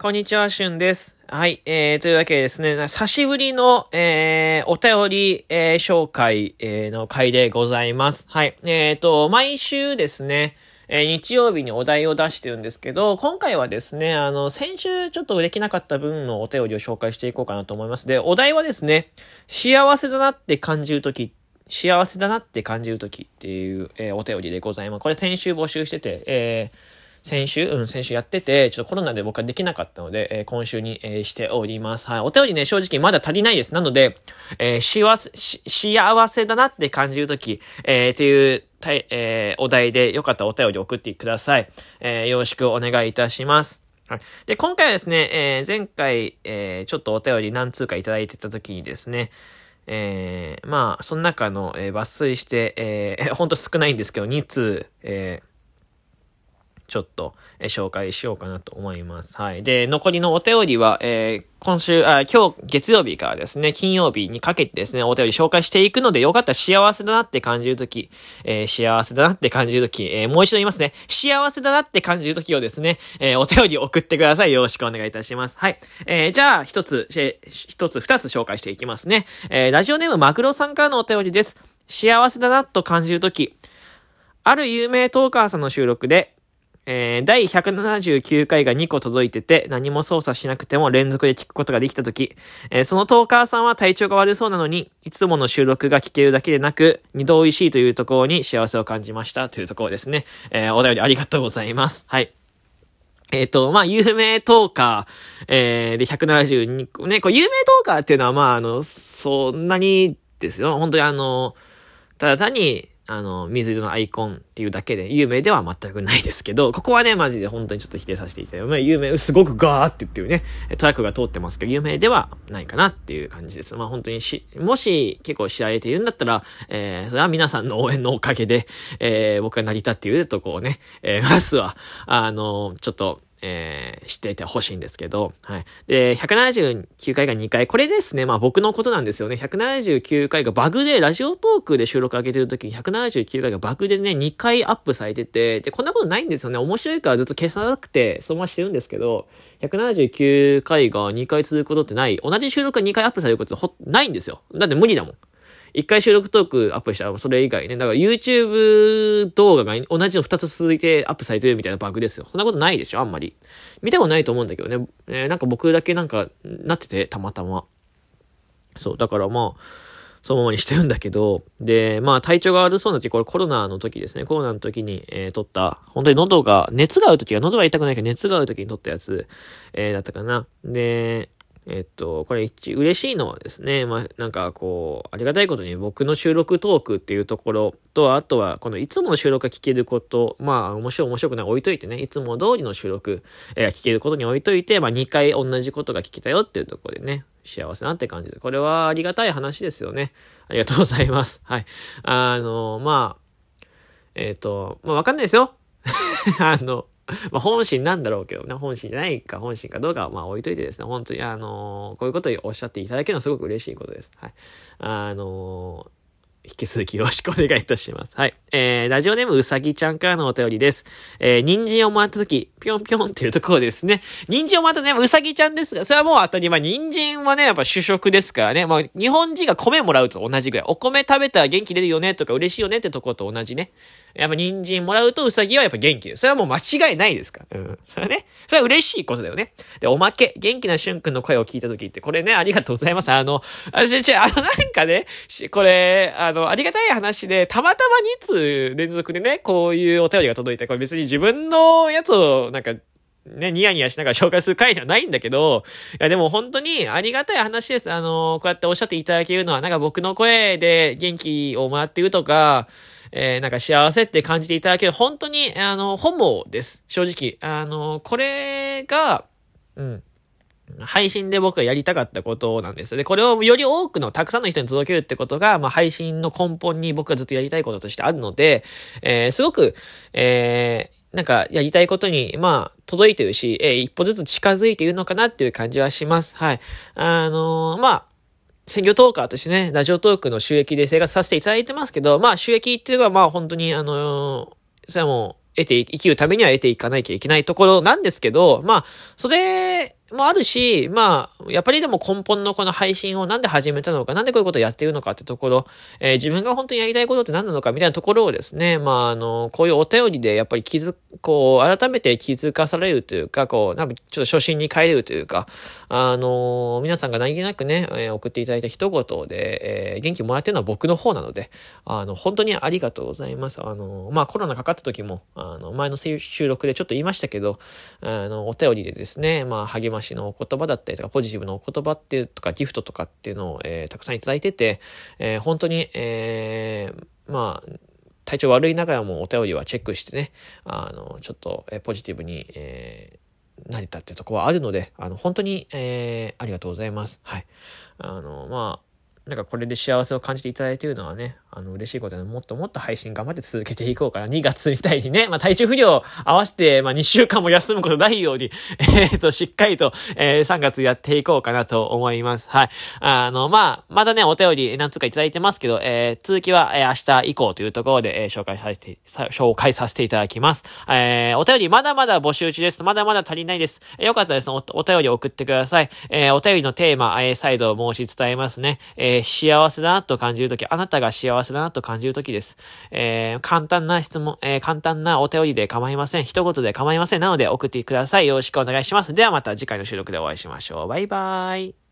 こんにちは、しゅんです。はい、えー、というわけでですね、久しぶりの、えー、お便り、えー、紹介、えー、の回でございます。はい、えーと、毎週ですね、えー、日曜日にお題を出してるんですけど、今回はですね、あの、先週ちょっとできなかった分のお便りを紹介していこうかなと思います。で、お題はですね、幸せだなって感じるとき、幸せだなって感じるときっていう、えー、お便りでございます。これ先週募集してて、えー、先週、うん、先週やってて、ちょっとコロナで僕はできなかったので、えー、今週に、えー、しております。はい。お便りね、正直まだ足りないです。なので、えー、幸せ、幸せだなって感じるとき、えー、っていう、たい、えー、お題でよかったらお便り送ってください。えー、よろしくお願いいたします。はい。で、今回はですね、えー、前回、えー、ちょっとお便り何通かいただいてたときにですね、えー、まあ、その中の、えー、抜粋して、えー、ほんと少ないんですけど、2通、えー、ちょっと、え紹介しようかなと思います。はい。で、残りのお便りは、えー、今週、あ、今日月曜日からですね、金曜日にかけてですね、お便り紹介していくので、よかったら幸せだなって感じるとき、えー、幸せだなって感じるとき、えー、もう一度言いますね。幸せだなって感じるときをですね、えー、お便り送ってください。よろしくお願いいたします。はい。えー、じゃあ、一つ、一つ、二つ紹介していきますね。えー、ラジオネームマグロさんからのお便りです。幸せだなと感じるとき、ある有名トーカーさんの収録で、えー、第179回が2個届いてて、何も操作しなくても連続で聞くことができたとき、えー、そのトーカーさんは体調が悪そうなのに、いつもの収録が聞けるだけでなく、二度美味しいというところに幸せを感じましたというところですね。えー、お便りありがとうございます。はい。えっ、ー、と、まあ、有名トーカー、えー、で172個、ね、こう、有名トーカーっていうのは、まあ、あの、そんなにですよ。本当にあの、ただ単に、あの、水色のアイコンっていうだけで有名では全くないですけど、ここはね、マジで本当にちょっと否定させていただいて、有名、すごくガーって言ってるね、トラックが通ってますけど、有名ではないかなっていう感じです。まあ本当にし、もし結構知られているんだったら、えー、それは皆さんの応援のおかげで、えー、僕が成り立っているとこをね、えー、まずは、あの、ちょっと、えー、知っていてほしいんですけど、はい。で、179回が2回。これですね、まあ僕のことなんですよね。179回がバグで、ラジオトークで収録上げてる時に179回がバグでね、2回アップされてて、で、こんなことないんですよね。面白いからずっと消さなくて、そのまましてるんですけど、179回が2回続くことってない。同じ収録が2回アップされることってほ、ないんですよ。だって無理だもん。一回収録トークアップしたらそれ以外ね。だから YouTube 動画が同じの二つ続いてアップされてるみたいなバグですよ。そんなことないでしょあんまり。見たことないと思うんだけどね。えー、なんか僕だけなんかなってて、たまたま。そう、だからまあ、そのままにしてるんだけど、で、まあ体調が悪そうな時、これコロナの時ですね、コロナの時に、えー、撮った、本当に喉が、熱がある時は、喉が痛くないけど熱がある時に撮ったやつ、えー、だったかな。で、えっと、これ一、嬉しいのはですね、まあ、なんかこう、ありがたいことに僕の収録トークっていうところと、あとは、このいつもの収録が聞けること、まあ、面白い面白くない置いといてね、いつも通りの収録、えー、聞けることに置いといて、まあ、2回同じことが聞けたよっていうところでね、幸せなって感じで、これはありがたい話ですよね。ありがとうございます。はい。あの、まあ、えっ、と、まあ、わかんないですよ。あの、まあ本心なんだろうけどね、本心じゃないか本心かどうかはまあ置いといてですね、本当にあのー、こういうことをおっしゃっていただけるのはすごく嬉しいことです。はい。あのー引き続きよろしくお願いいたします。はい。えー、ラジオネームうさぎちゃんからのお便りです。えー、人参をもらったとき、ぴょんぴょんっていうところですね。人参をもらったね、うさぎちゃんですが、それはもう当たり前。人参はね、やっぱ主食ですからね。まあ、日本人が米もらうと同じぐらい。お米食べたら元気出るよねとか嬉しいよねってところと同じね。やっぱ人参もらうとうさぎはやっぱ元気です。それはもう間違いないですから。うん。それはね、それは嬉しいことだよね。で、おまけ、元気なしゅんくんの声を聞いたときって、これね、ありがとうございます。あの、あ、ちちあの、なんかね、これ、あの、ありがたい話で、たまたま2通連続でね、こういうお便りが届いて、これ別に自分のやつを、なんか、ね、ニヤニヤしながら紹介する回じゃないんだけど、いやでも本当にありがたい話です。あの、こうやっておっしゃっていただけるのは、なんか僕の声で元気をもらっているとか、えー、なんか幸せって感じていただける、本当に、あの、本望です。正直。あの、これが、うん。配信で僕がやりたかったことなんです。で、これをより多くのたくさんの人に届けるってことが、まあ、配信の根本に僕がずっとやりたいこととしてあるので、えー、すごく、えー、なんか、やりたいことに、まあ、届いてるし、えー、一歩ずつ近づいているのかなっていう感じはします。はい。あのー、まあ、専業トーカーとしてね、ラジオトークの収益で生活させていただいてますけど、まあ収益っていうのはまあ本当にあのー、それはもう得て、生きるためには得ていかなきゃいけないところなんですけど、まあ、それもあるし、まあ、やっぱりでも根本のこの配信をなんで始めたのか、なんでこういうことをやっているのかってところ、えー、自分が本当にやりたいことって何なのかみたいなところをですね、まあ、あの、こういうお便りでやっぱり気づ、こう、改めて気づかされるというか、こう、なんかちょっと初心に帰れるというか、あの、皆さんが何気なくね、えー、送っていただいた一言で、えー、元気もらってるのは僕の方なので、あの、本当にありがとうございます。あの、まあ、コロナかかった時も、あの、前の収録でちょっと言いましたけど、あの、お便りでですね、まあ、励まましのお言葉だったりとか、ポジティブのお言葉っていうとか、ギフトとかっていうのを、えー、たくさんいただいてて、えー、本当に、えー、まあ、体調悪いながらもお便りはチェックしてね、あの、ちょっと、えポジティブに、えー、なれたってとこはあるので、あの、本当に、えー、ありがとうございます。はい。あの、まあ、なんかこれで幸せを感じていただいているのはね、あの、嬉しいことでもっともっと配信頑張って続けていこうかな。2月みたいにね、まあ、体調不良合わせて、まあ、2週間も休むことないように、えっ、ー、と、しっかりと、えー、3月やっていこうかなと思います。はい。あの、まあ、まだね、お便り何つかいただいてますけど、えー、続きは、えー、明日以降というところで、えー、紹介させて、紹介させていただきます。えー、お便りまだまだ募集中です。まだまだ足りないです。えー、よかったですお。お便り送ってください。えー、お便りのテーマ、えー、再度申し伝えますね。えー、幸せだなと感じるとき、あなたが幸せだなと感じるときです。えー、簡単な質問、えー、簡単なお便りで構いません。一言で構いません。なので送ってください。よろしくお願いします。ではまた次回の収録でお会いしましょう。バイバーイ。